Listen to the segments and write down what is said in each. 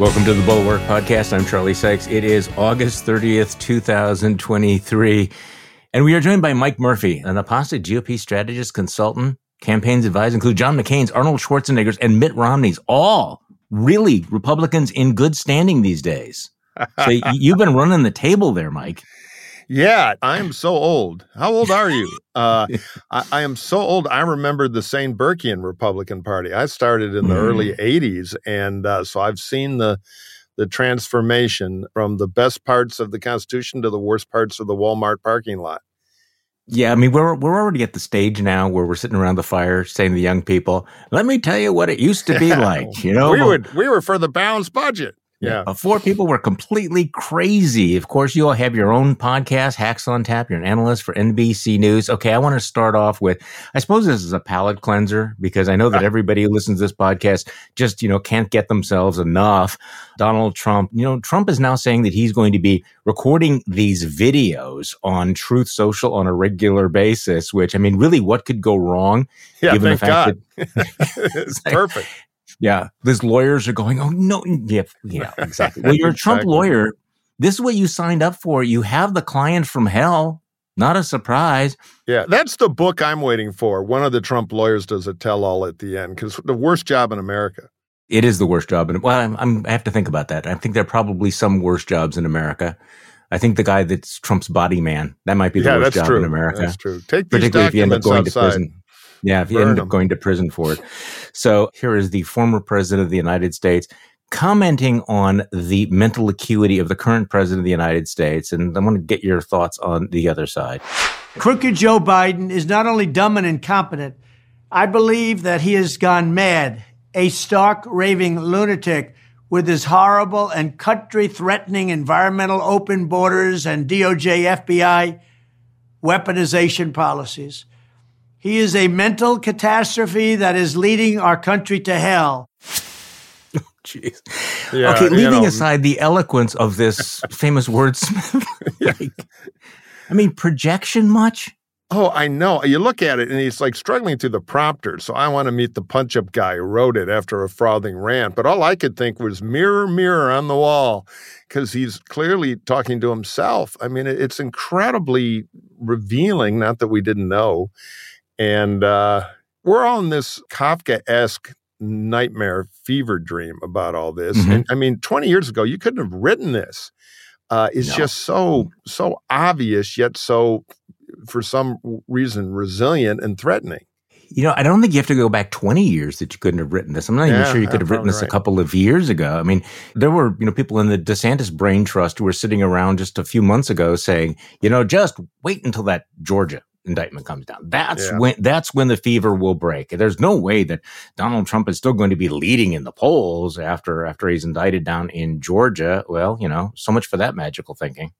Welcome to the Bulwark Podcast. I'm Charlie Sykes. It is August 30th, 2023. And we are joined by Mike Murphy, an apostate GOP strategist, consultant, campaigns advisor, include John McCain's, Arnold Schwarzenegger's, and Mitt Romney's, all really Republicans in good standing these days. So you've been running the table there, Mike. Yeah, I am so old. How old are you? Uh, I, I, am so old. I remember the St. Burkian Republican Party. I started in the mm. early '80s, and uh, so I've seen the the transformation from the best parts of the Constitution to the worst parts of the Walmart parking lot. Yeah, I mean we're we're already at the stage now where we're sitting around the fire saying to the young people, "Let me tell you what it used to be like." You know, we would we were for the balanced budget. Yeah. Uh, four people were completely crazy. Of course, you all have your own podcast, Hacks on Tap. You're an analyst for NBC News. Okay, I want to start off with I suppose this is a palate cleanser because I know that everybody who listens to this podcast just, you know, can't get themselves enough. Donald Trump, you know, Trump is now saying that he's going to be recording these videos on Truth Social on a regular basis, which I mean, really, what could go wrong? Yeah, given thank the fact God. That, it's perfect. Yeah, these lawyers are going, oh no, yeah, yeah, exactly. Well, you're a Trump exactly. lawyer. This is what you signed up for. You have the client from hell. Not a surprise. Yeah, that's the book I'm waiting for. One of the Trump lawyers does a tell all at the end because the worst job in America. It is the worst job. In, well, I'm, I'm, i have to think about that. I think there are probably some worse jobs in America. I think the guy that's Trump's body man, that might be the yeah, worst job true. in America. That's true. Take Particularly if you end up going outside. to prison. Yeah, if you end up going to prison for it. So here is the former president of the United States commenting on the mental acuity of the current president of the United States. And I want to get your thoughts on the other side. Crooked Joe Biden is not only dumb and incompetent, I believe that he has gone mad, a stark raving lunatic with his horrible and country threatening environmental open borders and DOJ FBI weaponization policies. He is a mental catastrophe that is leading our country to hell. Jeez. Yeah, okay, leaving know, aside the eloquence of this famous wordsmith, like, I mean, projection much? Oh, I know. You look at it and he's like struggling through the prompter. So I want to meet the punch up guy who wrote it after a frothing rant. But all I could think was mirror, mirror on the wall because he's clearly talking to himself. I mean, it's incredibly revealing, not that we didn't know. And uh, we're all in this Kafka esque nightmare fever dream about all this. Mm-hmm. And I mean, 20 years ago, you couldn't have written this. Uh, it's no. just so so obvious, yet so for some reason resilient and threatening. You know, I don't think you have to go back 20 years that you couldn't have written this. I'm not yeah, even sure you could have written this right. a couple of years ago. I mean, there were, you know, people in the DeSantis Brain Trust who were sitting around just a few months ago saying, you know, just wait until that Georgia indictment comes down. That's yeah. when that's when the fever will break. There's no way that Donald Trump is still going to be leading in the polls after after he's indicted down in Georgia. Well, you know, so much for that magical thinking.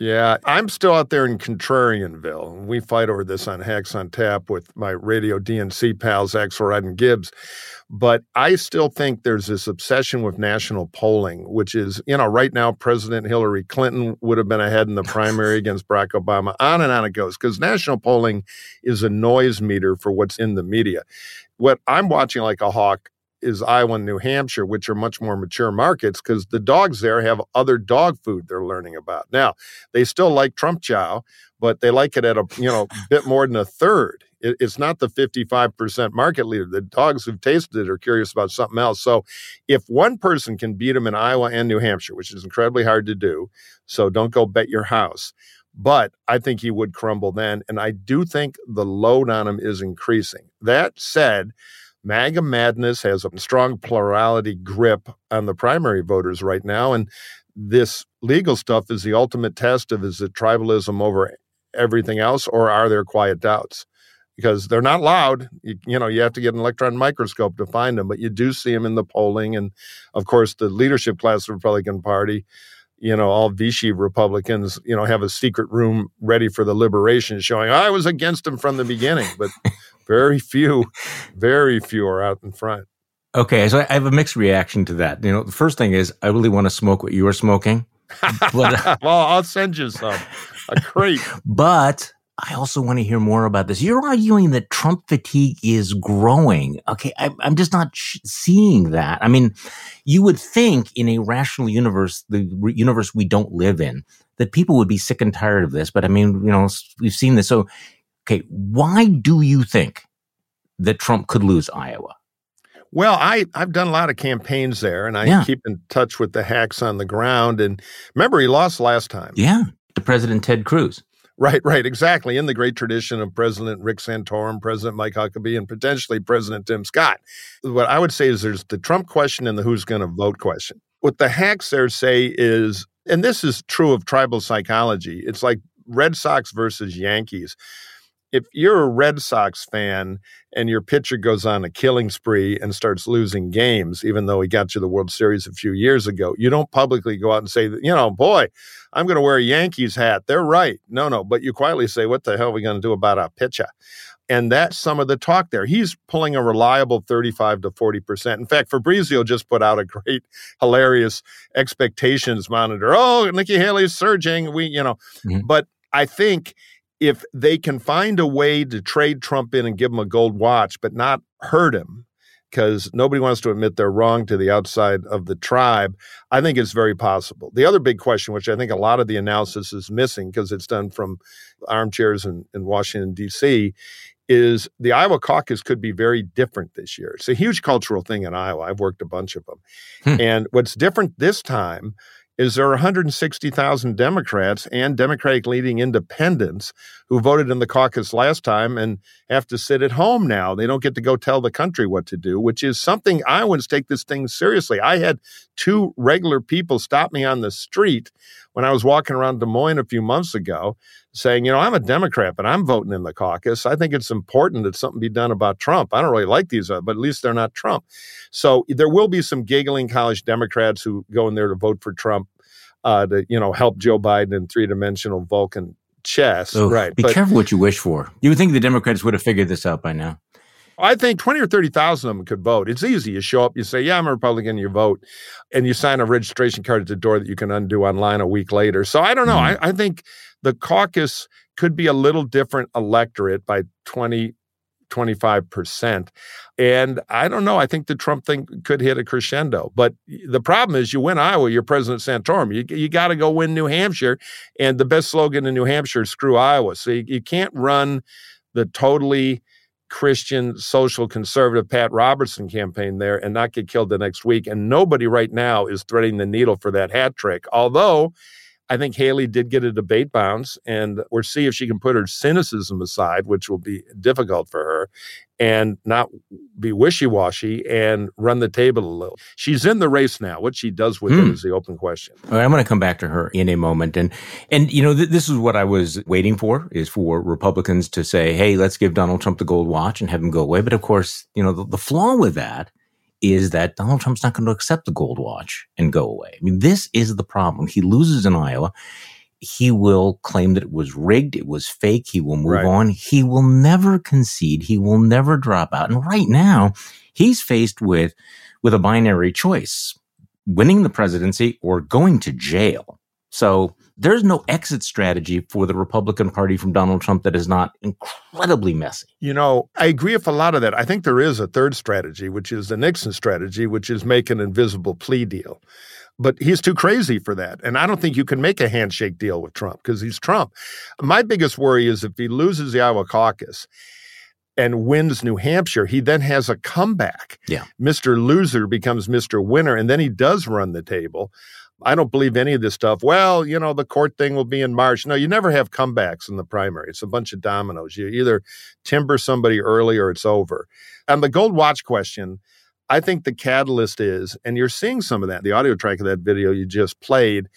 Yeah, I'm still out there in Contrarianville. We fight over this on Hacks on Tap with my radio DNC pals, Axelrod and Gibbs. But I still think there's this obsession with national polling, which is, you know, right now, President Hillary Clinton would have been ahead in the primary against Barack Obama. On and on it goes, because national polling is a noise meter for what's in the media. What I'm watching like a hawk is Iowa and New Hampshire, which are much more mature markets because the dogs there have other dog food they're learning about. Now, they still like Trump chow, but they like it at a you know bit more than a third. It, it's not the 55% market leader. The dogs who've tasted it are curious about something else. So if one person can beat them in Iowa and New Hampshire, which is incredibly hard to do, so don't go bet your house. But I think he would crumble then. And I do think the load on him is increasing. That said, MAGA madness has a strong plurality grip on the primary voters right now. And this legal stuff is the ultimate test of is it tribalism over everything else, or are there quiet doubts? Because they're not loud. You, you, know, you have to get an electron microscope to find them, but you do see them in the polling. And of course, the leadership class of the Republican Party, you know, all Vichy Republicans, you know, have a secret room ready for the liberation showing I was against them from the beginning. But very few, very few are out in front. Okay, so I have a mixed reaction to that. You know, the first thing is I really want to smoke what you are smoking. But, uh, well, I'll send you some. A crate. but I also want to hear more about this. You're arguing that Trump fatigue is growing. Okay, I, am just not sh- seeing that. I mean, you would think in a rational universe, the re- universe we don't live in, that people would be sick and tired of this. But I mean, you know, we've seen this. So, okay, why do you think that Trump could lose Iowa? Well, I, I've done a lot of campaigns there and I yeah. keep in touch with the hacks on the ground. And remember, he lost last time. Yeah, to President Ted Cruz. Right, right, exactly. In the great tradition of President Rick Santorum, President Mike Huckabee, and potentially President Tim Scott. What I would say is there's the Trump question and the who's going to vote question. What the hacks there say is, and this is true of tribal psychology, it's like Red Sox versus Yankees if you're a Red Sox fan and your pitcher goes on a killing spree and starts losing games, even though he got you the World Series a few years ago, you don't publicly go out and say, you know, boy, I'm going to wear a Yankees hat. They're right. No, no. But you quietly say, what the hell are we going to do about our pitcher? And that's some of the talk there. He's pulling a reliable 35 to 40%. In fact, Fabrizio just put out a great, hilarious expectations monitor. Oh, Nikki Haley's surging. We, you know, mm-hmm. but I think if they can find a way to trade Trump in and give him a gold watch, but not hurt him, because nobody wants to admit they're wrong to the outside of the tribe, I think it's very possible. The other big question, which I think a lot of the analysis is missing because it's done from armchairs in, in Washington, D.C., is the Iowa caucus could be very different this year. It's a huge cultural thing in Iowa. I've worked a bunch of them. Hmm. And what's different this time is there are 160,000 Democrats and Democratic leading independents who voted in the caucus last time and have to sit at home now. They don't get to go tell the country what to do, which is something I Iowans take this thing seriously. I had two regular people stop me on the street when I was walking around Des Moines a few months ago saying, you know, I'm a Democrat, but I'm voting in the caucus. I think it's important that something be done about Trump. I don't really like these, uh, but at least they're not Trump. So there will be some giggling college Democrats who go in there to vote for Trump uh, to, you know, help Joe Biden in three dimensional Vulcan chess. Right. Be but, careful what you wish for. You would think the Democrats would have figured this out by now. I think 20 or 30,000 of them could vote. It's easy. You show up, you say, Yeah, I'm a Republican, you vote, and you sign a registration card at the door that you can undo online a week later. So I don't know. Mm-hmm. I, I think the caucus could be a little different electorate by 20, 25%. And I don't know. I think the Trump thing could hit a crescendo. But the problem is, you win Iowa, you're President Santorum. You, you got to go win New Hampshire. And the best slogan in New Hampshire is screw Iowa. So you, you can't run the totally Christian social conservative Pat Robertson campaign there and not get killed the next week. And nobody right now is threading the needle for that hat trick. Although I think Haley did get a debate bounce, and we'll see if she can put her cynicism aside, which will be difficult for her, and not be wishy washy and run the table a little. She's in the race now. What she does with mm. it hmm. is the open question. Right, I'm going to come back to her in a moment, and and you know th- this is what I was waiting for is for Republicans to say, "Hey, let's give Donald Trump the gold watch and have him go away." But of course, you know the, the flaw with that is that Donald Trump's not going to accept the gold watch and go away. I mean, this is the problem. He loses in Iowa. He will claim that it was rigged, it was fake. He will move right. on. He will never concede. He will never drop out. And right now, he's faced with with a binary choice: winning the presidency or going to jail. So there's no exit strategy for the Republican Party from Donald Trump that is not incredibly messy. You know, I agree with a lot of that. I think there is a third strategy, which is the Nixon strategy, which is make an invisible plea deal. But he's too crazy for that. And I don't think you can make a handshake deal with Trump because he's Trump. My biggest worry is if he loses the Iowa caucus, and wins New Hampshire, he then has a comeback. Yeah. Mr. Loser becomes Mr. Winner, and then he does run the table. I don't believe any of this stuff. Well, you know, the court thing will be in March. No, you never have comebacks in the primary. It's a bunch of dominoes. You either timber somebody early or it's over. And the gold watch question, I think the catalyst is, and you're seeing some of that, the audio track of that video you just played.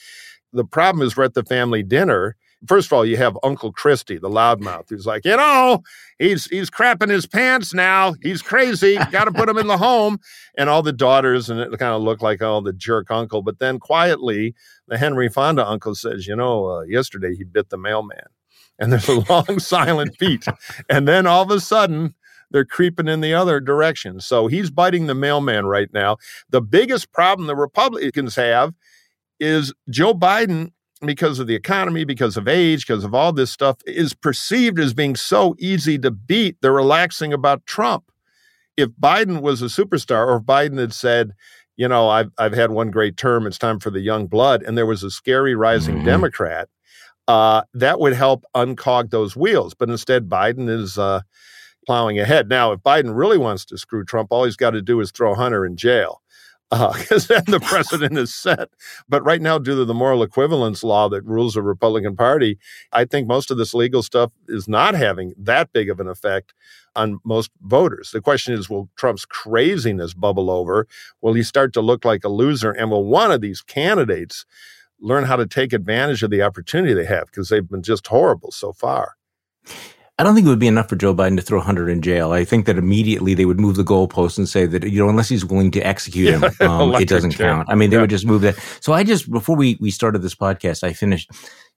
The problem is we're at the family dinner first of all, you have Uncle Christie, the loudmouth, who's like, you know, he's he's crapping his pants now. He's crazy. Got to put him in the home. And all the daughters, and it kind of look like, oh, the jerk uncle. But then quietly, the Henry Fonda uncle says, you know, uh, yesterday he bit the mailman. And there's a long silent beat. And then all of a sudden, they're creeping in the other direction. So he's biting the mailman right now. The biggest problem the Republicans have is Joe Biden because of the economy, because of age, because of all this stuff, is perceived as being so easy to beat. They're relaxing about Trump. If Biden was a superstar, or if Biden had said, you know, I've, I've had one great term, it's time for the young blood, and there was a scary rising mm-hmm. Democrat, uh, that would help uncog those wheels. But instead, Biden is uh, plowing ahead. Now, if Biden really wants to screw Trump, all he's got to do is throw Hunter in jail because uh, then the precedent is set. But right now, due to the moral equivalence law that rules the Republican Party, I think most of this legal stuff is not having that big of an effect on most voters. The question is will Trump's craziness bubble over? Will he start to look like a loser? And will one of these candidates learn how to take advantage of the opportunity they have? Because they've been just horrible so far. I don't think it would be enough for Joe Biden to throw Hunter in jail. I think that immediately they would move the goalpost and say that, you know, unless he's willing to execute him, um, it doesn't count. I mean, they yeah. would just move that. So I just, before we, we started this podcast, I finished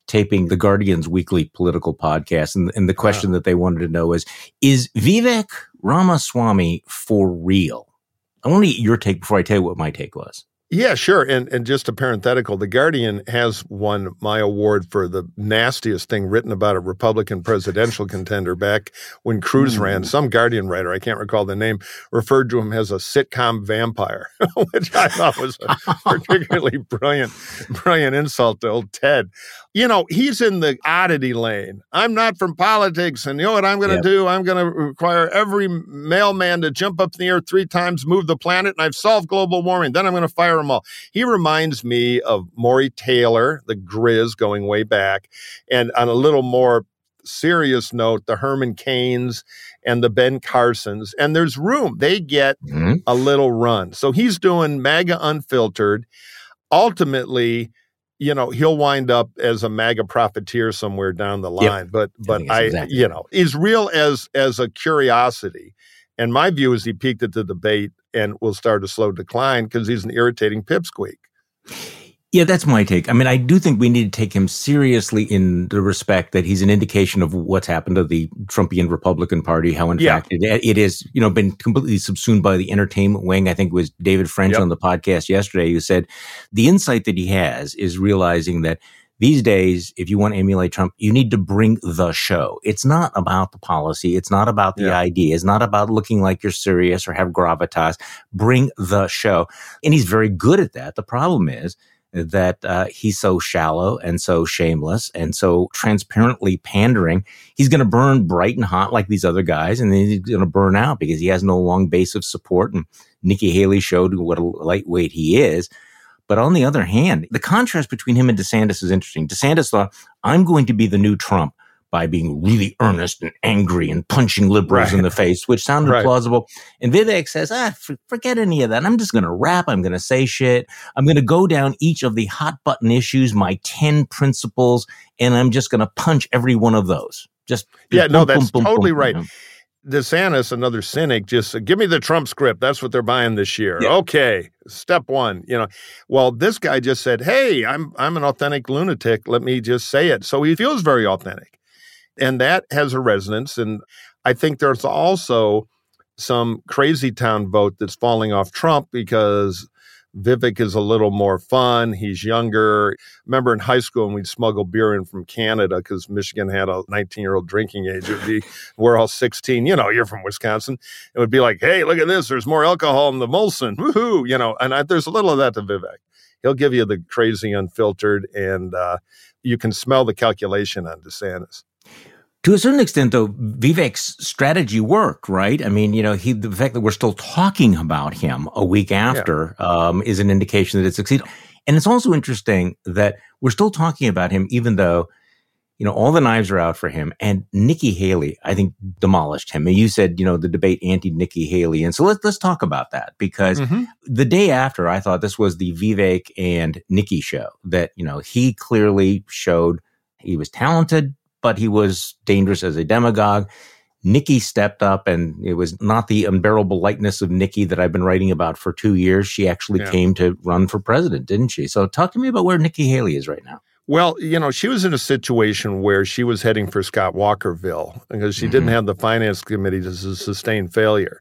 taping the Guardian's weekly political podcast. And, and the question wow. that they wanted to know is, is Vivek Ramaswamy for real? I want to get your take before I tell you what my take was. Yeah, sure. And and just a parenthetical, The Guardian has won my award for the nastiest thing written about a Republican presidential contender back when Cruz mm. ran. Some Guardian writer, I can't recall the name, referred to him as a sitcom vampire, which I thought was a particularly brilliant, brilliant insult to old Ted you know, he's in the oddity lane. I'm not from politics. And you know what I'm going to yep. do? I'm going to require every mailman to jump up in the air three times, move the planet, and I've solved global warming. Then I'm going to fire them all. He reminds me of Morry Taylor, the Grizz going way back. And on a little more serious note, the Herman Cains and the Ben Carsons. And there's room. They get mm-hmm. a little run. So he's doing MAGA unfiltered. Ultimately, you know he'll wind up as a MAGA profiteer somewhere down the line. Yep. But but I, I exactly you know is real as as a curiosity. And my view is he peaked at the debate and will start a slow decline because he's an irritating pipsqueak. Yeah, that's my take. I mean, I do think we need to take him seriously in the respect that he's an indication of what's happened to the Trumpian Republican Party. How, in yeah. fact, it, it is, you know, been completely subsumed by the entertainment wing. I think it was David French yep. on the podcast yesterday who said the insight that he has is realizing that these days, if you want to emulate Trump, you need to bring the show. It's not about the policy. It's not about the yeah. idea. It's not about looking like you're serious or have gravitas. Bring the show. And he's very good at that. The problem is, that uh, he's so shallow and so shameless and so transparently pandering. He's going to burn bright and hot like these other guys, and then he's going to burn out because he has no long base of support. And Nikki Haley showed what a lightweight he is. But on the other hand, the contrast between him and DeSantis is interesting. DeSantis thought, I'm going to be the new Trump by being really earnest and angry and punching liberals right. in the face, which sounded right. plausible. And Vivek says, ah, f- forget any of that. I'm just going to rap. I'm going to say shit. I'm going to go down each of the hot button issues, my 10 principles, and I'm just going to punch every one of those. Just, yeah, boom, no, that's boom, totally right. DeSantis, another cynic, just uh, give me the Trump script. That's what they're buying this year. Yeah. Okay, step one. You know, well, this guy just said, "Hey, I'm I'm an authentic lunatic. Let me just say it." So he feels very authentic. And that has a resonance. And I think there's also some crazy town vote that's falling off Trump because Vivek is a little more fun. He's younger. Remember in high school when we'd smuggle beer in from Canada because Michigan had a 19 year old drinking age. It would be, we're all 16. You know, you're from Wisconsin. It would be like, hey, look at this. There's more alcohol in the Molson. Woohoo. You know, and I, there's a little of that to Vivek. He'll give you the crazy unfiltered, and uh, you can smell the calculation on DeSantis to a certain extent, though, Vivek's strategy worked, right? I mean, you know, he, the fact that we're still talking about him a week after yeah. um, is an indication that it succeeded. And it's also interesting that we're still talking about him, even though, you know, all the knives are out for him. And Nikki Haley, I think, demolished him. And you said, you know, the debate anti Nikki Haley. And so let's let's talk about that because mm-hmm. the day after, I thought this was the Vivek and Nikki show. That you know, he clearly showed He was talented, but he was dangerous as a demagogue. Nikki stepped up, and it was not the unbearable lightness of Nikki that I've been writing about for two years. She actually yeah. came to run for president, didn't she? So, talk to me about where Nikki Haley is right now. Well, you know, she was in a situation where she was heading for Scott Walkerville because she mm-hmm. didn't have the finance committee to sustain failure.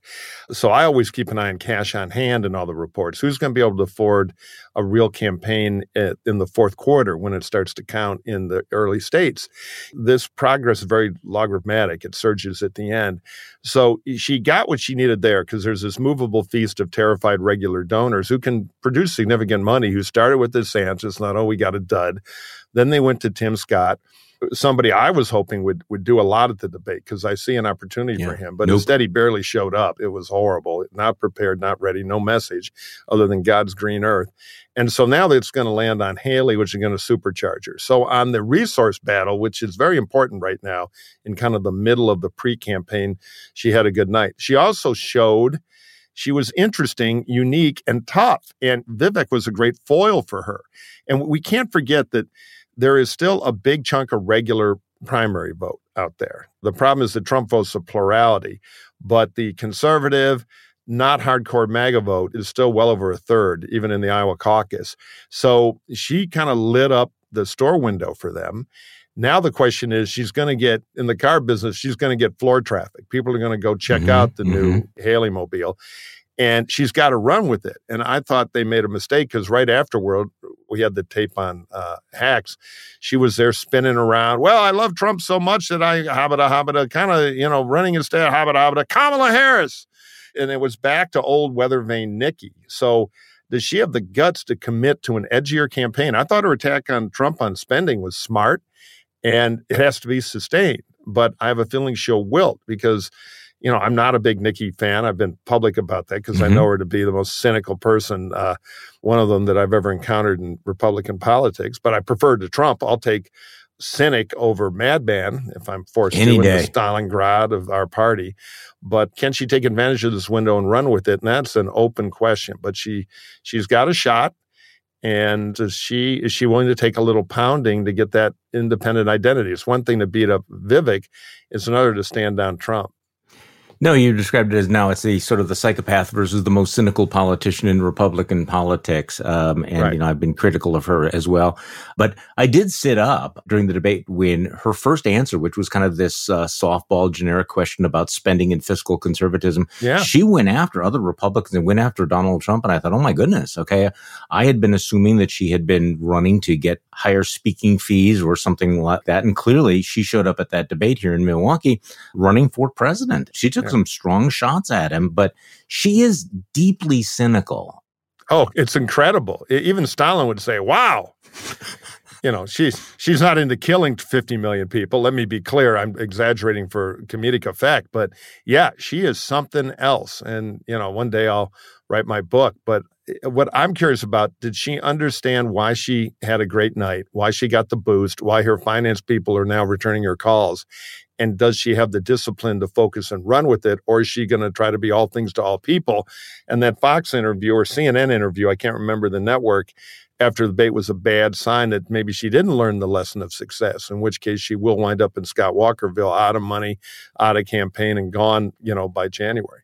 So I always keep an eye on cash on hand and all the reports. Who's going to be able to afford a real campaign in the fourth quarter when it starts to count in the early states? This progress is very logarithmic. It surges at the end. So she got what she needed there because there's this movable feast of terrified regular donors who can produce significant money who started with DeSantis, not, oh, we got a dud then they went to Tim Scott, somebody I was hoping would would do a lot at the debate because I see an opportunity yeah. for him. But nope. instead, he barely showed up. It was horrible. Not prepared, not ready, no message other than God's green earth. And so now it's going to land on Haley, which is going to supercharge her. So on the resource battle, which is very important right now in kind of the middle of the pre-campaign, she had a good night. She also showed she was interesting, unique, and tough. And Vivek was a great foil for her. And we can't forget that there is still a big chunk of regular primary vote out there. The problem is that Trump votes a plurality, but the conservative, not hardcore MAGA vote is still well over a third, even in the Iowa caucus. So she kind of lit up the store window for them. Now the question is, she's going to get in the car business. She's going to get floor traffic. People are going to go check mm-hmm, out the mm-hmm. new Haley mobile, and she's got to run with it. And I thought they made a mistake because right afterward, we had the tape on uh, hacks. She was there spinning around. Well, I love Trump so much that I habita habita kind of you know running instead habita habita Kamala Harris, and it was back to old weather vane Nikki. So does she have the guts to commit to an edgier campaign? I thought her attack on Trump on spending was smart, and it has to be sustained. But I have a feeling she'll wilt because you know, I'm not a big Nikki fan. I've been public about that because mm-hmm. I know her to be the most cynical person, uh, one of them that I've ever encountered in Republican politics. But I prefer to Trump. I'll take cynic over madman if I'm forced Any to day. in the Stalingrad of our party. But can she take advantage of this window and run with it? And that's an open question. But she she's got a shot. And is she is she willing to take a little pounding to get that independent identity? It's one thing to beat up Vivek, it's another to stand down Trump. No, you described it as now it's the sort of the psychopath versus the most cynical politician in Republican politics. Um, and, right. you know, I've been critical of her as well. But I did sit up during the debate when her first answer, which was kind of this uh, softball generic question about spending and fiscal conservatism, yeah. she went after other Republicans and went after Donald Trump. And I thought, oh my goodness, okay. I had been assuming that she had been running to get higher speaking fees or something like that. And clearly she showed up at that debate here in Milwaukee running for president. She took took some strong shots at him, but she is deeply cynical. Oh, it's incredible. Even Stalin would say, "Wow." you know, she's she's not into killing 50 million people. Let me be clear. I'm exaggerating for comedic effect, but yeah, she is something else. And you know, one day I'll write my book, but what I'm curious about, did she understand why she had a great night, why she got the boost, why her finance people are now returning her calls? And does she have the discipline to focus and run with it or is she going to try to be all things to all people? And that fox interview or cnn interview i can't remember the network after the debate was a bad sign that maybe she didn't learn the lesson of success in which case she will wind up in scott walkerville out of money out of campaign and gone you know by january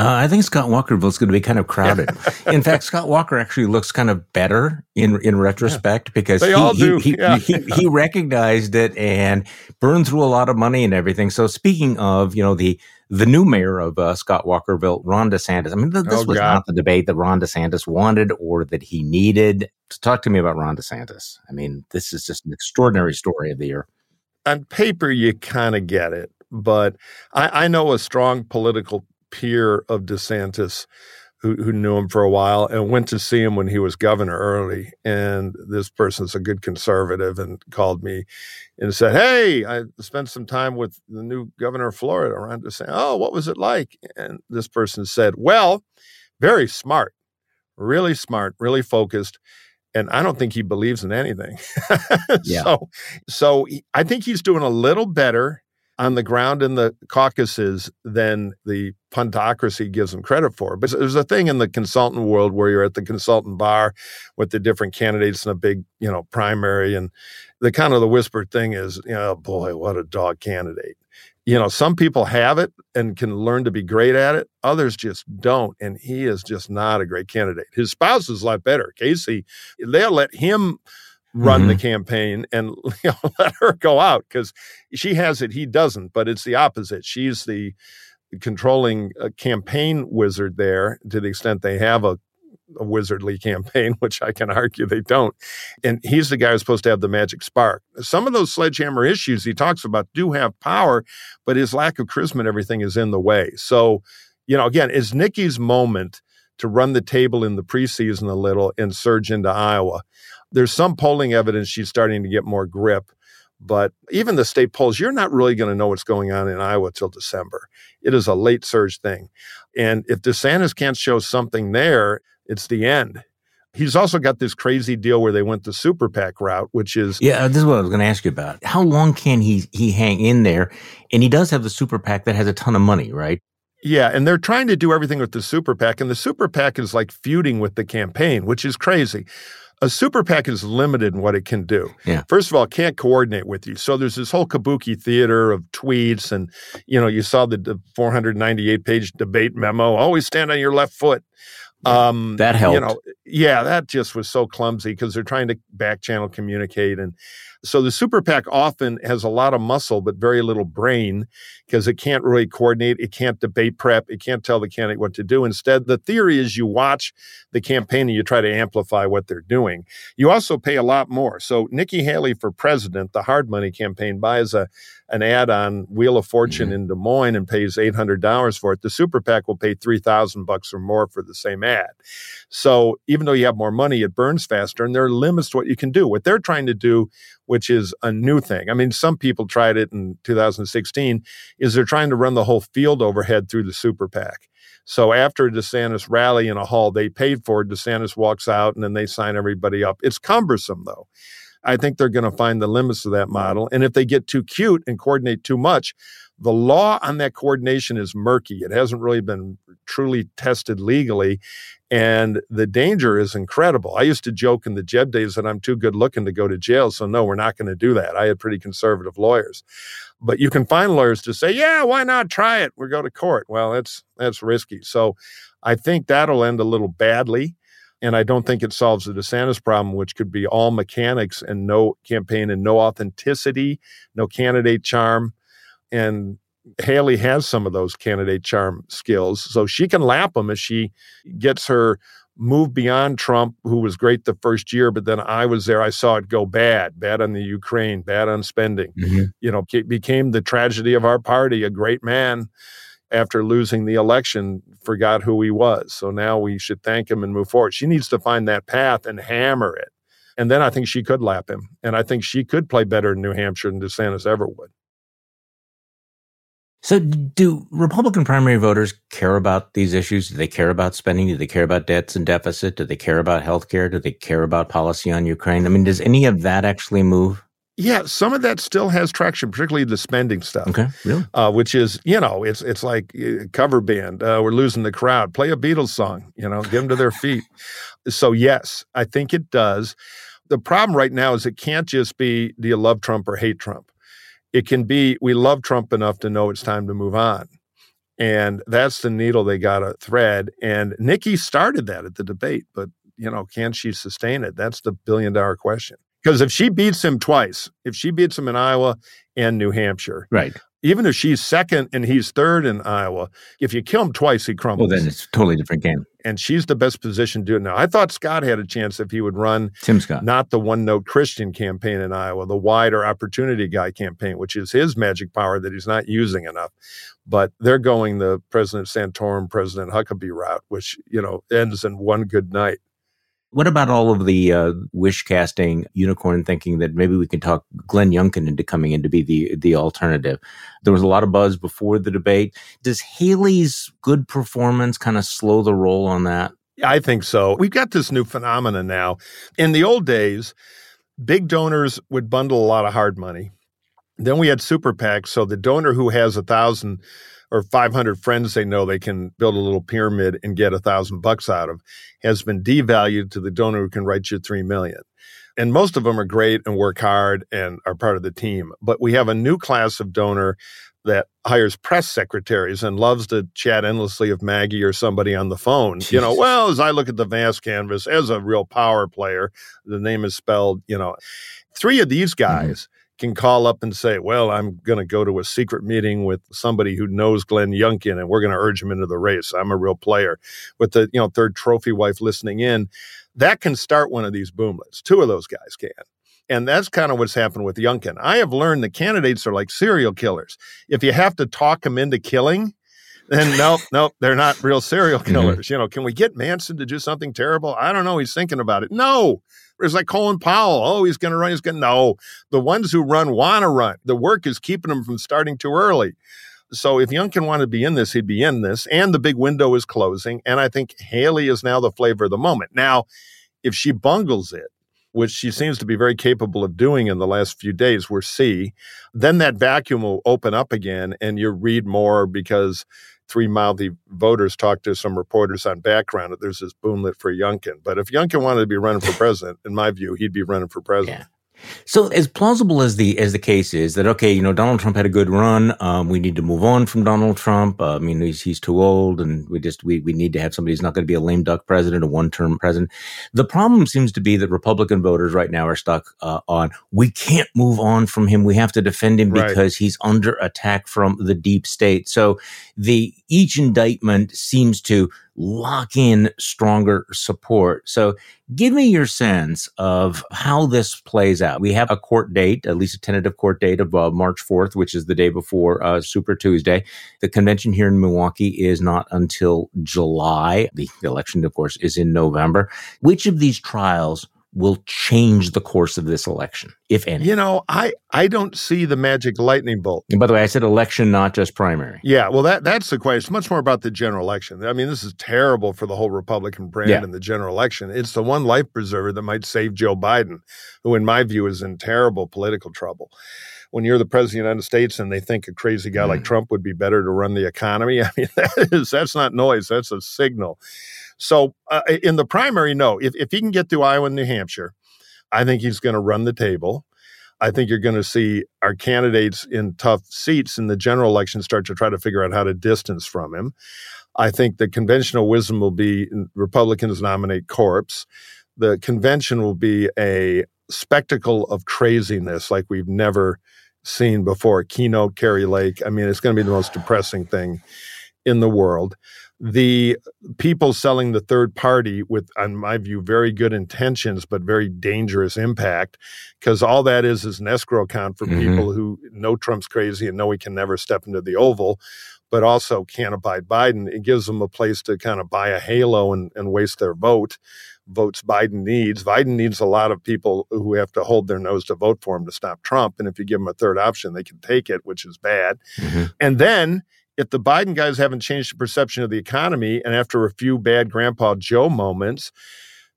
uh, I think Scott Walkerville is going to be kind of crowded. in fact, Scott Walker actually looks kind of better in in retrospect yeah. because they he, all do. He, yeah. he, he, recognized it and burned through a lot of money and everything. So speaking of, you know, the the new mayor of uh, Scott Walkerville, Ron DeSantis. I mean, th- this oh, was God. not the debate that Ron DeSantis wanted or that he needed. Talk to me about Ron DeSantis. I mean, this is just an extraordinary story of the year. On paper, you kind of get it but I, I, know a strong political peer of DeSantis who, who knew him for a while and went to see him when he was governor early. And this person's a good conservative and called me and said, Hey, I spent some time with the new governor of Florida around to say, Oh, what was it like? And this person said, Well, very smart, really smart, really focused. And I don't think he believes in anything. yeah. So, so I think he's doing a little better on the ground in the caucuses than the punditocracy gives them credit for. But there's a thing in the consultant world where you're at the consultant bar with the different candidates in a big, you know, primary and the kind of the whispered thing is, you know, boy, what a dog candidate. You know, some people have it and can learn to be great at it. Others just don't. And he is just not a great candidate. His spouse is a lot better. Casey, they'll let him run mm-hmm. the campaign and you know, let her go out because she has it, he doesn't. But it's the opposite. She's the controlling a campaign wizard there to the extent they have a a wizardly campaign, which I can argue they don't. And he's the guy who's supposed to have the magic spark. Some of those sledgehammer issues he talks about do have power, but his lack of charisma and everything is in the way. So, you know, again, it's Nikki's moment to run the table in the preseason a little and surge into Iowa. There's some polling evidence she's starting to get more grip. But even the state polls, you're not really going to know what's going on in Iowa till December. It is a late surge thing. And if DeSantis can't show something there, it's the end. He's also got this crazy deal where they went the super PAC route, which is yeah. Uh, this is what I was going to ask you about. How long can he he hang in there? And he does have the super PAC that has a ton of money, right? Yeah, and they're trying to do everything with the super PAC, and the super PAC is like feuding with the campaign, which is crazy. A super PAC is limited in what it can do. Yeah. First of all, it can't coordinate with you. So there's this whole kabuki theater of tweets, and you know, you saw the, the 498 page debate memo. Always stand on your left foot. Um, that helped. You know, yeah, that just was so clumsy because they're trying to back channel communicate. And so the super PAC often has a lot of muscle, but very little brain because it can't really coordinate. It can't debate prep. It can't tell the candidate what to do. Instead, the theory is you watch the campaign and you try to amplify what they're doing. You also pay a lot more. So Nikki Haley for president, the hard money campaign buys a an ad on Wheel of Fortune mm-hmm. in Des Moines and pays eight hundred dollars for it. The super PAC will pay three thousand bucks or more for the same ad. So even though you have more money, it burns faster, and there are limits to what you can do. What they're trying to do, which is a new thing. I mean, some people tried it in 2016. Is they're trying to run the whole field overhead through the super PAC. So after a DeSantis rally in a hall they paid for, it. DeSantis walks out and then they sign everybody up. It's cumbersome though. I think they're going to find the limits of that model. And if they get too cute and coordinate too much, the law on that coordination is murky. It hasn't really been truly tested legally. And the danger is incredible. I used to joke in the Jeb days that I'm too good looking to go to jail. So, no, we're not going to do that. I had pretty conservative lawyers. But you can find lawyers to say, yeah, why not try it? We go to court. Well, that's that's risky. So I think that'll end a little badly. And I don't think it solves the DeSantis problem, which could be all mechanics and no campaign and no authenticity, no candidate charm. And Haley has some of those candidate charm skills. So she can lap them as she gets her move beyond Trump, who was great the first year, but then I was there. I saw it go bad, bad on the Ukraine, bad on spending. Mm-hmm. You know, became the tragedy of our party. A great man after losing the election forgot who he was. So now we should thank him and move forward. She needs to find that path and hammer it. And then I think she could lap him. And I think she could play better in New Hampshire than DeSantis ever would. So, do Republican primary voters care about these issues? Do they care about spending? Do they care about debts and deficit? Do they care about health care? Do they care about policy on Ukraine? I mean, does any of that actually move? Yeah, some of that still has traction, particularly the spending stuff. Okay, really? Uh, which is, you know, it's it's like uh, cover band. Uh, we're losing the crowd. Play a Beatles song. You know, get them to their feet. so yes, I think it does. The problem right now is it can't just be do you love Trump or hate Trump. It can be we love Trump enough to know it's time to move on. And that's the needle they got to thread. And Nikki started that at the debate, but you know, can she sustain it? That's the billion dollar question. Because if she beats him twice, if she beats him in Iowa and New Hampshire, right? Even if she's second and he's third in Iowa, if you kill him twice, he crumbles. Well, then it's a totally different game. And she's the best position to do it now. I thought Scott had a chance if he would run Tim Scott, not the one note Christian campaign in Iowa, the wider opportunity guy campaign, which is his magic power that he's not using enough. But they're going the President Santorum, President Huckabee route, which, you know, ends in one good night. What about all of the uh, wish casting, unicorn thinking that maybe we can talk Glenn Youngkin into coming in to be the the alternative? There was a lot of buzz before the debate. Does Haley's good performance kind of slow the roll on that? I think so. We've got this new phenomenon now. In the old days, big donors would bundle a lot of hard money. Then we had super PACs. So the donor who has a thousand or 500 friends they know they can build a little pyramid and get a thousand bucks out of has been devalued to the donor who can write you three million. And most of them are great and work hard and are part of the team. But we have a new class of donor that hires press secretaries and loves to chat endlessly with Maggie or somebody on the phone. Jesus. You know, well, as I look at the vast canvas as a real power player, the name is spelled, you know, three of these mm-hmm. guys. Mm-hmm. Can call up and say, Well, I'm going to go to a secret meeting with somebody who knows Glenn Youngkin and we're going to urge him into the race. I'm a real player. With the you know third trophy wife listening in, that can start one of these boomlets. Two of those guys can. And that's kind of what's happened with Youngkin. I have learned the candidates are like serial killers. If you have to talk them into killing, then nope, nope, they're not real serial mm-hmm. killers. Mm-hmm. You know, can we get Manson to do something terrible? I don't know. He's thinking about it. No. It's like Colin Powell. Oh, he's going to run. He's going to. No. The ones who run want to run. The work is keeping them from starting too early. So if Youngkin wanted to be in this, he'd be in this. And the big window is closing. And I think Haley is now the flavor of the moment. Now, if she bungles it, which she seems to be very capable of doing in the last few days, we're see, then that vacuum will open up again and you read more because three mouthy voters talked to some reporters on background that there's this boomlet for Youngkin. But if Youngkin wanted to be running for president, in my view, he'd be running for president. So, as plausible as the as the case is that okay, you know, Donald Trump had a good run. Um, we need to move on from Donald Trump. Uh, I mean, he's he's too old, and we just we we need to have somebody who's not going to be a lame duck president, a one term president. The problem seems to be that Republican voters right now are stuck uh, on we can't move on from him. We have to defend him right. because he's under attack from the deep state. So, the each indictment seems to lock in stronger support. So give me your sense of how this plays out. We have a court date, at least a tentative court date of uh, March 4th, which is the day before uh, Super Tuesday. The convention here in Milwaukee is not until July. The election, of course, is in November. Which of these trials will change the course of this election, if any? You know, I I don't see the magic lightning bolt. And by the way, I said election, not just primary. Yeah, well, that that's the question. It's much more about the general election. I mean, this is terrible for the whole Republican brand yeah. in the general election. It's the one life preserver that might save Joe Biden, who, in my view, is in terrible political trouble when you're the president of the United States and they think a crazy guy mm. like Trump would be better to run the economy. I mean, that is that's not noise. That's a signal. So uh, in the primary, no. If, if he can get through Iowa and New Hampshire, I think he's going to run the table. I think you're going to see our candidates in tough seats in the general election start to try to figure out how to distance from him. I think the conventional wisdom will be Republicans nominate Corpse. The convention will be a spectacle of craziness like we've never seen before. Keynote Kari Lake. I mean, it's going to be the most depressing thing in the world the people selling the third party with in my view very good intentions but very dangerous impact because all that is is an escrow account for mm-hmm. people who know trump's crazy and know he can never step into the oval but also can't abide biden it gives them a place to kind of buy a halo and, and waste their vote votes biden needs biden needs a lot of people who have to hold their nose to vote for him to stop trump and if you give them a third option they can take it which is bad mm-hmm. and then if the Biden guys haven't changed the perception of the economy, and after a few bad Grandpa Joe moments,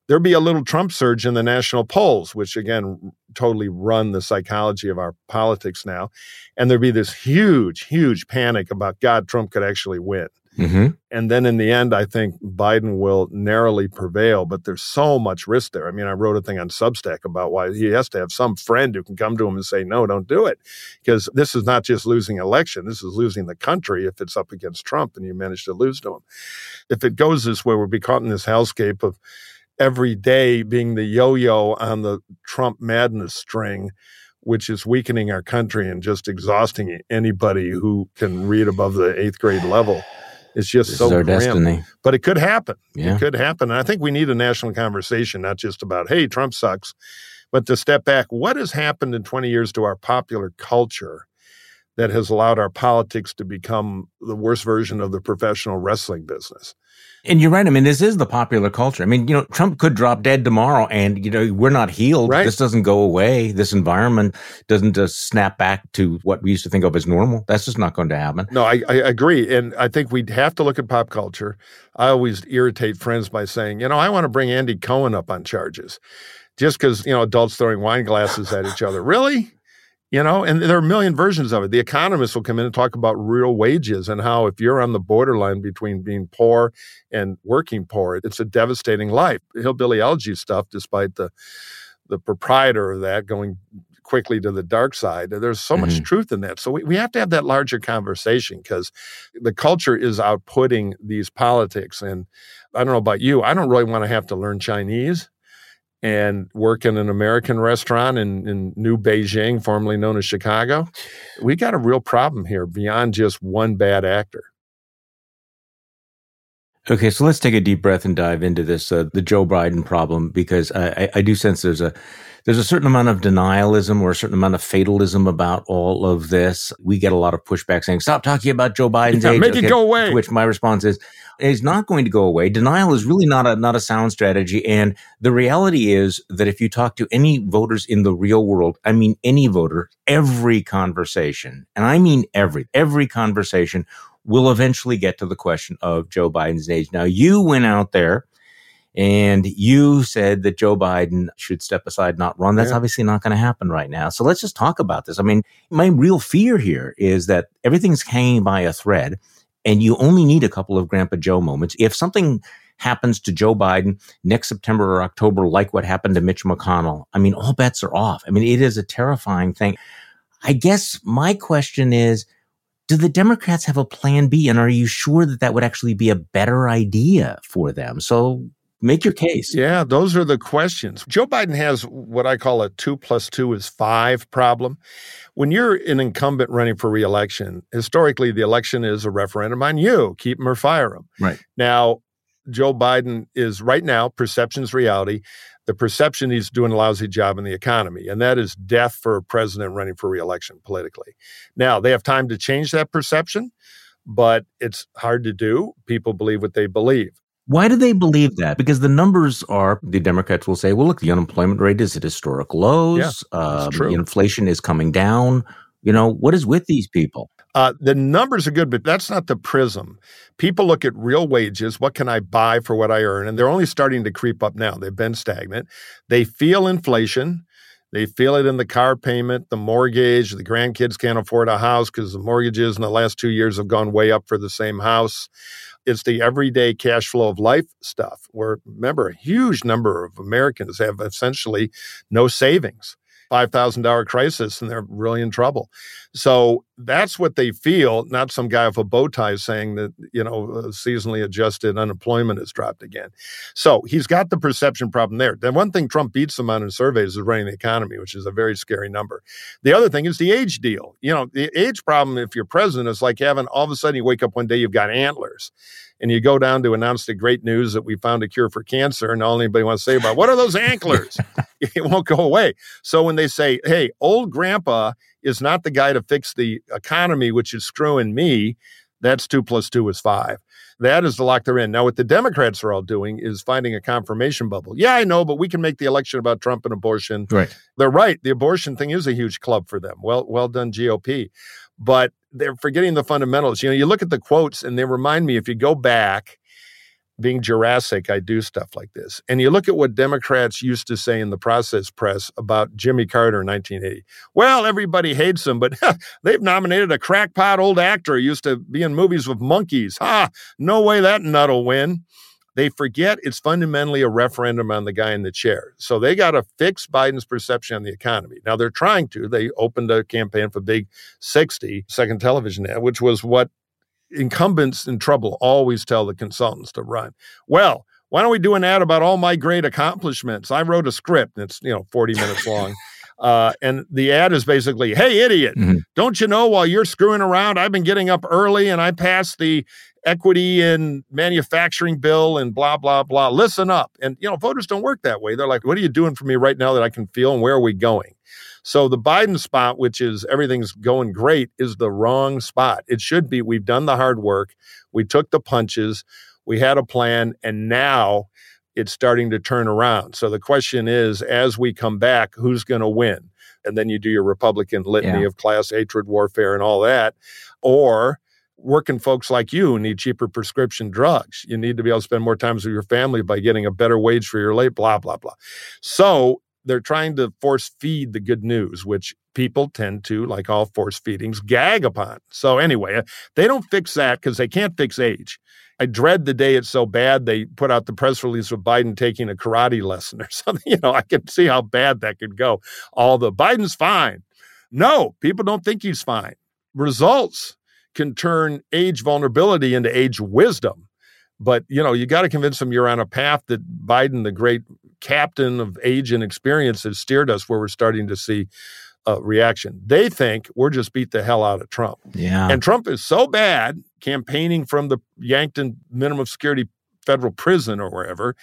there'll be a little Trump surge in the national polls, which again totally run the psychology of our politics now. And there'll be this huge, huge panic about God, Trump could actually win. Mm-hmm. And then in the end, I think Biden will narrowly prevail, but there's so much risk there. I mean, I wrote a thing on Substack about why he has to have some friend who can come to him and say, no, don't do it. Because this is not just losing election. This is losing the country if it's up against Trump and you manage to lose to him. If it goes this way, we'll be caught in this hellscape of every day being the yo-yo on the Trump madness string which is weakening our country and just exhausting anybody who can read above the eighth grade level. It's just this so our grim. destiny. But it could happen. Yeah. It could happen. And I think we need a national conversation, not just about, hey, Trump sucks, but to step back. What has happened in 20 years to our popular culture that has allowed our politics to become the worst version of the professional wrestling business? And you're right. I mean, this is the popular culture. I mean, you know, Trump could drop dead tomorrow and, you know, we're not healed. Right. This doesn't go away. This environment doesn't just snap back to what we used to think of as normal. That's just not going to happen. No, I, I agree. And I think we'd have to look at pop culture. I always irritate friends by saying, you know, I want to bring Andy Cohen up on charges just because, you know, adults throwing wine glasses at each other. Really? You know and there are a million versions of it the economists will come in and talk about real wages and how if you're on the borderline between being poor and working poor it's a devastating life hillbilly elegy stuff despite the the proprietor of that going quickly to the dark side. There's so mm-hmm. much truth in that. So we, we have to have that larger conversation because the culture is outputting these politics. And I don't know about you, I don't really want to have to learn Chinese and work in an American restaurant in, in New Beijing, formerly known as Chicago. We got a real problem here beyond just one bad actor. Okay, so let's take a deep breath and dive into this, uh, the Joe Biden problem, because I, I, do sense there's a there's a certain amount of denialism or a certain amount of fatalism about all of this. We get a lot of pushback saying, "Stop talking about Joe Biden's yeah, age." Make okay, it go away. To which my response is, "It's not going to go away. Denial is really not a not a sound strategy." And the reality is that if you talk to any voters in the real world, I mean any voter, every conversation, and I mean every every conversation we'll eventually get to the question of Joe Biden's age. Now, you went out there and you said that Joe Biden should step aside, not run. That's yeah. obviously not going to happen right now. So let's just talk about this. I mean, my real fear here is that everything's hanging by a thread and you only need a couple of Grandpa Joe moments. If something happens to Joe Biden next September or October, like what happened to Mitch McConnell, I mean, all bets are off. I mean, it is a terrifying thing. I guess my question is, do the Democrats have a plan B? And are you sure that that would actually be a better idea for them? So make your case. Yeah, those are the questions. Joe Biden has what I call a two plus two is five problem. When you're an incumbent running for reelection, historically, the election is a referendum on you keep him or fire him. Right. Now, Joe Biden is right now, perception's reality the perception he's doing a lousy job in the economy, and that is death for a president running for reelection politically. Now, they have time to change that perception, but it's hard to do. People believe what they believe. Why do they believe that? Because the numbers are, the Democrats will say, well, look, the unemployment rate is at historic lows. Yeah, um, true. Inflation is coming down. You know, what is with these people? Uh, the numbers are good, but that's not the prism. People look at real wages. What can I buy for what I earn? And they're only starting to creep up now. They've been stagnant. They feel inflation. They feel it in the car payment, the mortgage. The grandkids can't afford a house because the mortgages in the last two years have gone way up for the same house. It's the everyday cash flow of life stuff where, remember, a huge number of Americans have essentially no savings. $5,000 crisis and they're really in trouble. So that's what they feel, not some guy with a bow tie saying that, you know, uh, seasonally adjusted unemployment has dropped again. So he's got the perception problem there. The one thing Trump beats him on in surveys is running the economy, which is a very scary number. The other thing is the age deal. You know, the age problem, if you're president, is like having all of a sudden you wake up one day, you've got antlers and you go down to announce the great news that we found a cure for cancer, and all anybody wants to say about what are those antlers? it won't go away. So when they say, "Hey, old grandpa is not the guy to fix the economy, which is screwing me," that's two plus two is five. That is the lock they're in. Now, what the Democrats are all doing is finding a confirmation bubble. Yeah, I know, but we can make the election about Trump and abortion. Right. They're right. The abortion thing is a huge club for them. Well, well done, GOP. But they're forgetting the fundamentals. You know, you look at the quotes and they remind me if you go back, being Jurassic, I do stuff like this. And you look at what Democrats used to say in the process press about Jimmy Carter in 1980. Well, everybody hates him, but they've nominated a crackpot old actor who used to be in movies with monkeys. Ha! No way that nut will win. They forget it's fundamentally a referendum on the guy in the chair. So they got to fix Biden's perception on the economy. Now they're trying to. They opened a campaign for Big 60, second television ad, which was what incumbents in trouble always tell the consultants to run. Well, why don't we do an ad about all my great accomplishments? I wrote a script it's, you know, 40 minutes long. Uh, and the ad is basically, "Hey, idiot! Mm-hmm. Don't you know while you're screwing around, I've been getting up early and I passed the equity and manufacturing bill and blah blah blah. Listen up." And you know, voters don't work that way. They're like, "What are you doing for me right now that I can feel? And where are we going?" So the Biden spot, which is everything's going great, is the wrong spot. It should be we've done the hard work, we took the punches, we had a plan, and now it's starting to turn around. So the question is, as we come back, who's going to win? And then you do your Republican litany yeah. of class hatred warfare and all that. Or working folks like you need cheaper prescription drugs. You need to be able to spend more time with your family by getting a better wage for your late, blah, blah, blah. So they're trying to force feed the good news, which people tend to, like all force feedings, gag upon. So, anyway, they don't fix that because they can't fix age. I dread the day it's so bad they put out the press release of Biden taking a karate lesson or something. You know, I can see how bad that could go. All the Biden's fine. No, people don't think he's fine. Results can turn age vulnerability into age wisdom. But, you know, you got to convince them you're on a path that Biden, the great captain of age and experience, has steered us where we're starting to see a reaction. They think we're just beat the hell out of Trump. Yeah. And Trump is so bad campaigning from the Yankton minimum security federal prison or wherever.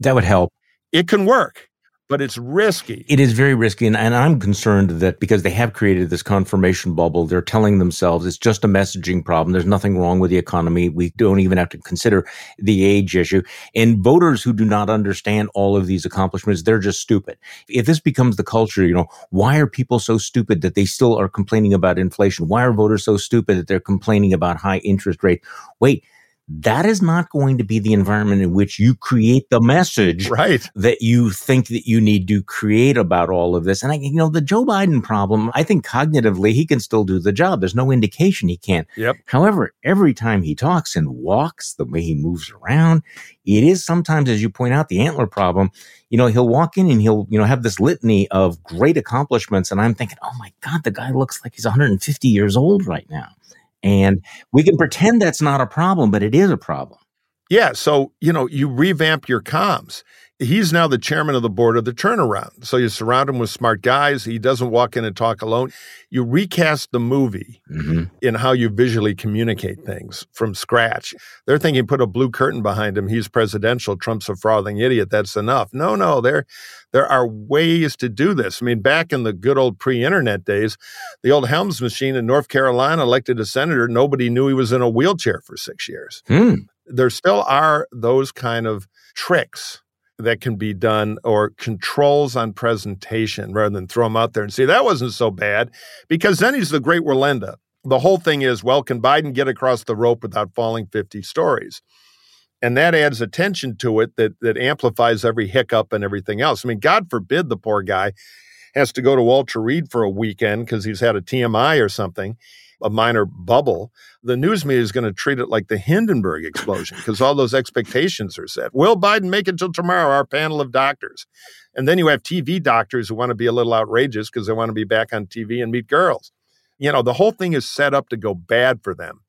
That would help. It can work but it's risky. It is very risky. And, and, I'm concerned that because they have created this confirmation bubble, they're telling themselves it's just a messaging problem. There's nothing wrong with the economy. We don't even have to consider the age issue. And voters who do not understand all of these accomplishments, they're just stupid. If this becomes the culture, you know, why are people so stupid that they still are complaining about inflation? Why are voters so stupid that they're complaining about high interest rate? Wait, that is not going to be the environment in which you create the message right. that you think that you need to create about all of this. And I, you know, the Joe Biden problem, I think cognitively he can still do the job. There's no indication he can't. Yep. However, every time he talks and walks, the way he moves around, it is sometimes, as you point out, the antler problem. You know, he'll walk in and he'll, you know, have this litany of great accomplishments. And I'm thinking, oh my God, the guy looks like he's 150 years old right now. And we can pretend that's not a problem, but it is a problem. Yeah. So, you know, you revamp your comms. He's now the chairman of the board of the turnaround. So you surround him with smart guys. He doesn't walk in and talk alone. You recast the movie mm-hmm. in how you visually communicate things from scratch. They're thinking put a blue curtain behind him. He's presidential. Trump's a frothing idiot. That's enough. No, no, there, there are ways to do this. I mean, back in the good old pre-internet days, the old Helms machine in North Carolina elected a senator. Nobody knew he was in a wheelchair for six years. Hmm. There still are those kind of tricks that can be done or controls on presentation rather than throw them out there and say that wasn't so bad because then he's the great Wallenda. The whole thing is, well, can Biden get across the rope without falling 50 stories? And that adds attention to it that that amplifies every hiccup and everything else. I mean, God forbid the poor guy has to go to Walter Reed for a weekend because he's had a TMI or something a minor bubble, the news media is going to treat it like the Hindenburg explosion because all those expectations are set. Will Biden make it till tomorrow? Our panel of doctors. And then you have TV doctors who want to be a little outrageous because they want to be back on TV and meet girls. You know, the whole thing is set up to go bad for them.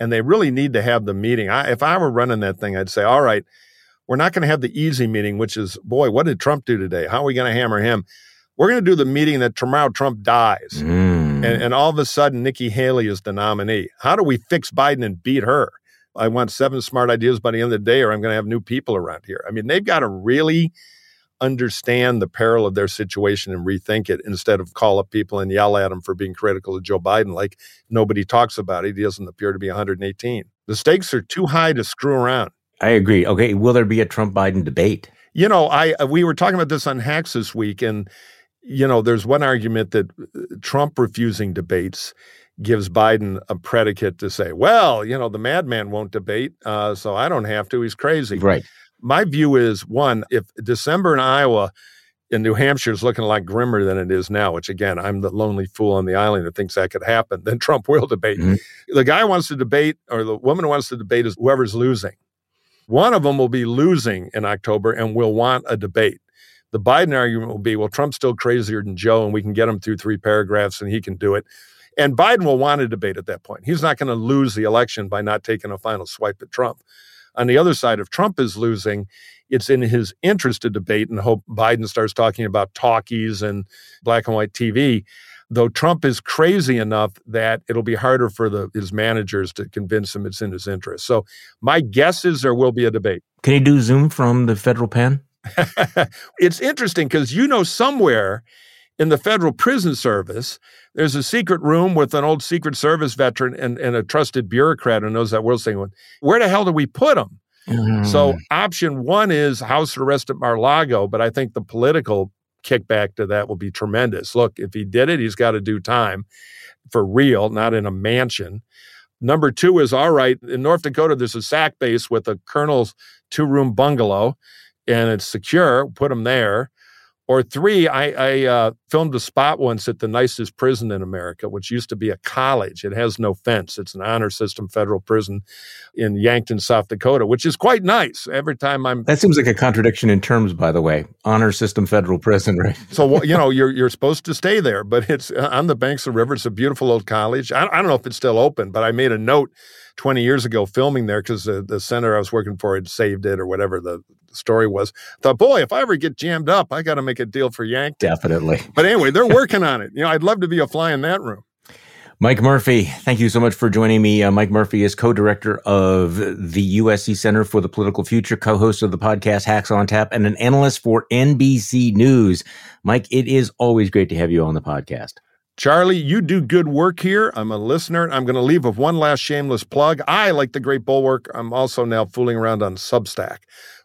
And they really need to have the meeting. I, if I were running that thing, I'd say, all right, we're not going to have the easy meeting, which is, boy, what did Trump do today? How are we going to hammer him? We're going to do the meeting that tomorrow Trump dies. Mm. And, and all of a sudden, Nikki Haley is the nominee. How do we fix Biden and beat her? I want seven smart ideas by the end of the day, or I'm going to have new people around here. I mean, they've got to really understand the peril of their situation and rethink it instead of call up people and yell at them for being critical of Joe Biden like nobody talks about it. He doesn't appear to be 118. The stakes are too high to screw around. I agree. Okay, will there be a Trump Biden debate? You know, I we were talking about this on Hacks this week, and you know, there's one argument that uh, Trump refusing debates gives Biden a predicate to say, well, you know, the madman won't debate, uh, so I don't have to. He's crazy. Right. My view is one, if December in Iowa in New Hampshire is looking a lot grimmer than it is now, which again, I'm the lonely fool on the island who thinks that could happen, then Trump will debate. Mm-hmm. The guy wants to debate, or the woman who wants to debate is whoever's losing. One of them will be losing in October and will want a debate. The Biden argument will be, well, Trump's still crazier than Joe, and we can get him through three paragraphs and he can do it. And Biden will want a debate at that point. He's not going to lose the election by not taking a final swipe at Trump. On the other side, if Trump is losing, it's in his interest to debate and hope Biden starts talking about talkies and black and white TV. Though Trump is crazy enough that it'll be harder for the, his managers to convince him it's in his interest. So my guess is there will be a debate. Can he do Zoom from the federal pen? it's interesting because you know somewhere in the federal prison service, there's a secret room with an old Secret Service veteran and, and a trusted bureaucrat who knows that world thing. Where the hell do we put him? Mm. So option one is house arrest at Mar-Lago, but I think the political kickback to that will be tremendous. Look, if he did it, he's got to do time for real, not in a mansion. Number two is all right. In North Dakota, there's a SAC base with a colonel's two room bungalow and it's secure, put them there. Or three, I, I uh, filmed a spot once at the nicest prison in America, which used to be a college. It has no fence. It's an honor system federal prison in Yankton, South Dakota, which is quite nice. Every time I'm that seems like a contradiction in terms, by the way. Honor system federal prison, right? so you know you're you're supposed to stay there, but it's uh, on the banks of the river. It's a beautiful old college. I, I don't know if it's still open, but I made a note 20 years ago filming there because the, the center I was working for had saved it or whatever the story was. I thought, boy, if I ever get jammed up, I got to make a deal for Yank. Definitely. But anyway, they're working on it. You know, I'd love to be a fly in that room. Mike Murphy, thank you so much for joining me. Uh, Mike Murphy is co-director of the USC Center for the Political Future, co-host of the podcast Hacks on Tap, and an analyst for NBC News. Mike, it is always great to have you on the podcast. Charlie, you do good work here. I'm a listener. I'm going to leave with one last shameless plug. I, like the great Bulwark, I'm also now fooling around on Substack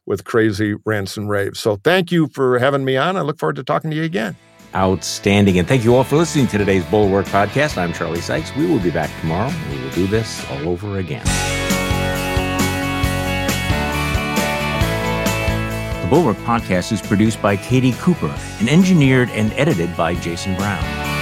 with crazy rants and raves. So thank you for having me on. I look forward to talking to you again. Outstanding. And thank you all for listening to today's Bulwark podcast. I'm Charlie Sykes. We will be back tomorrow. We will do this all over again. The Bulwark podcast is produced by Katie Cooper and engineered and edited by Jason Brown.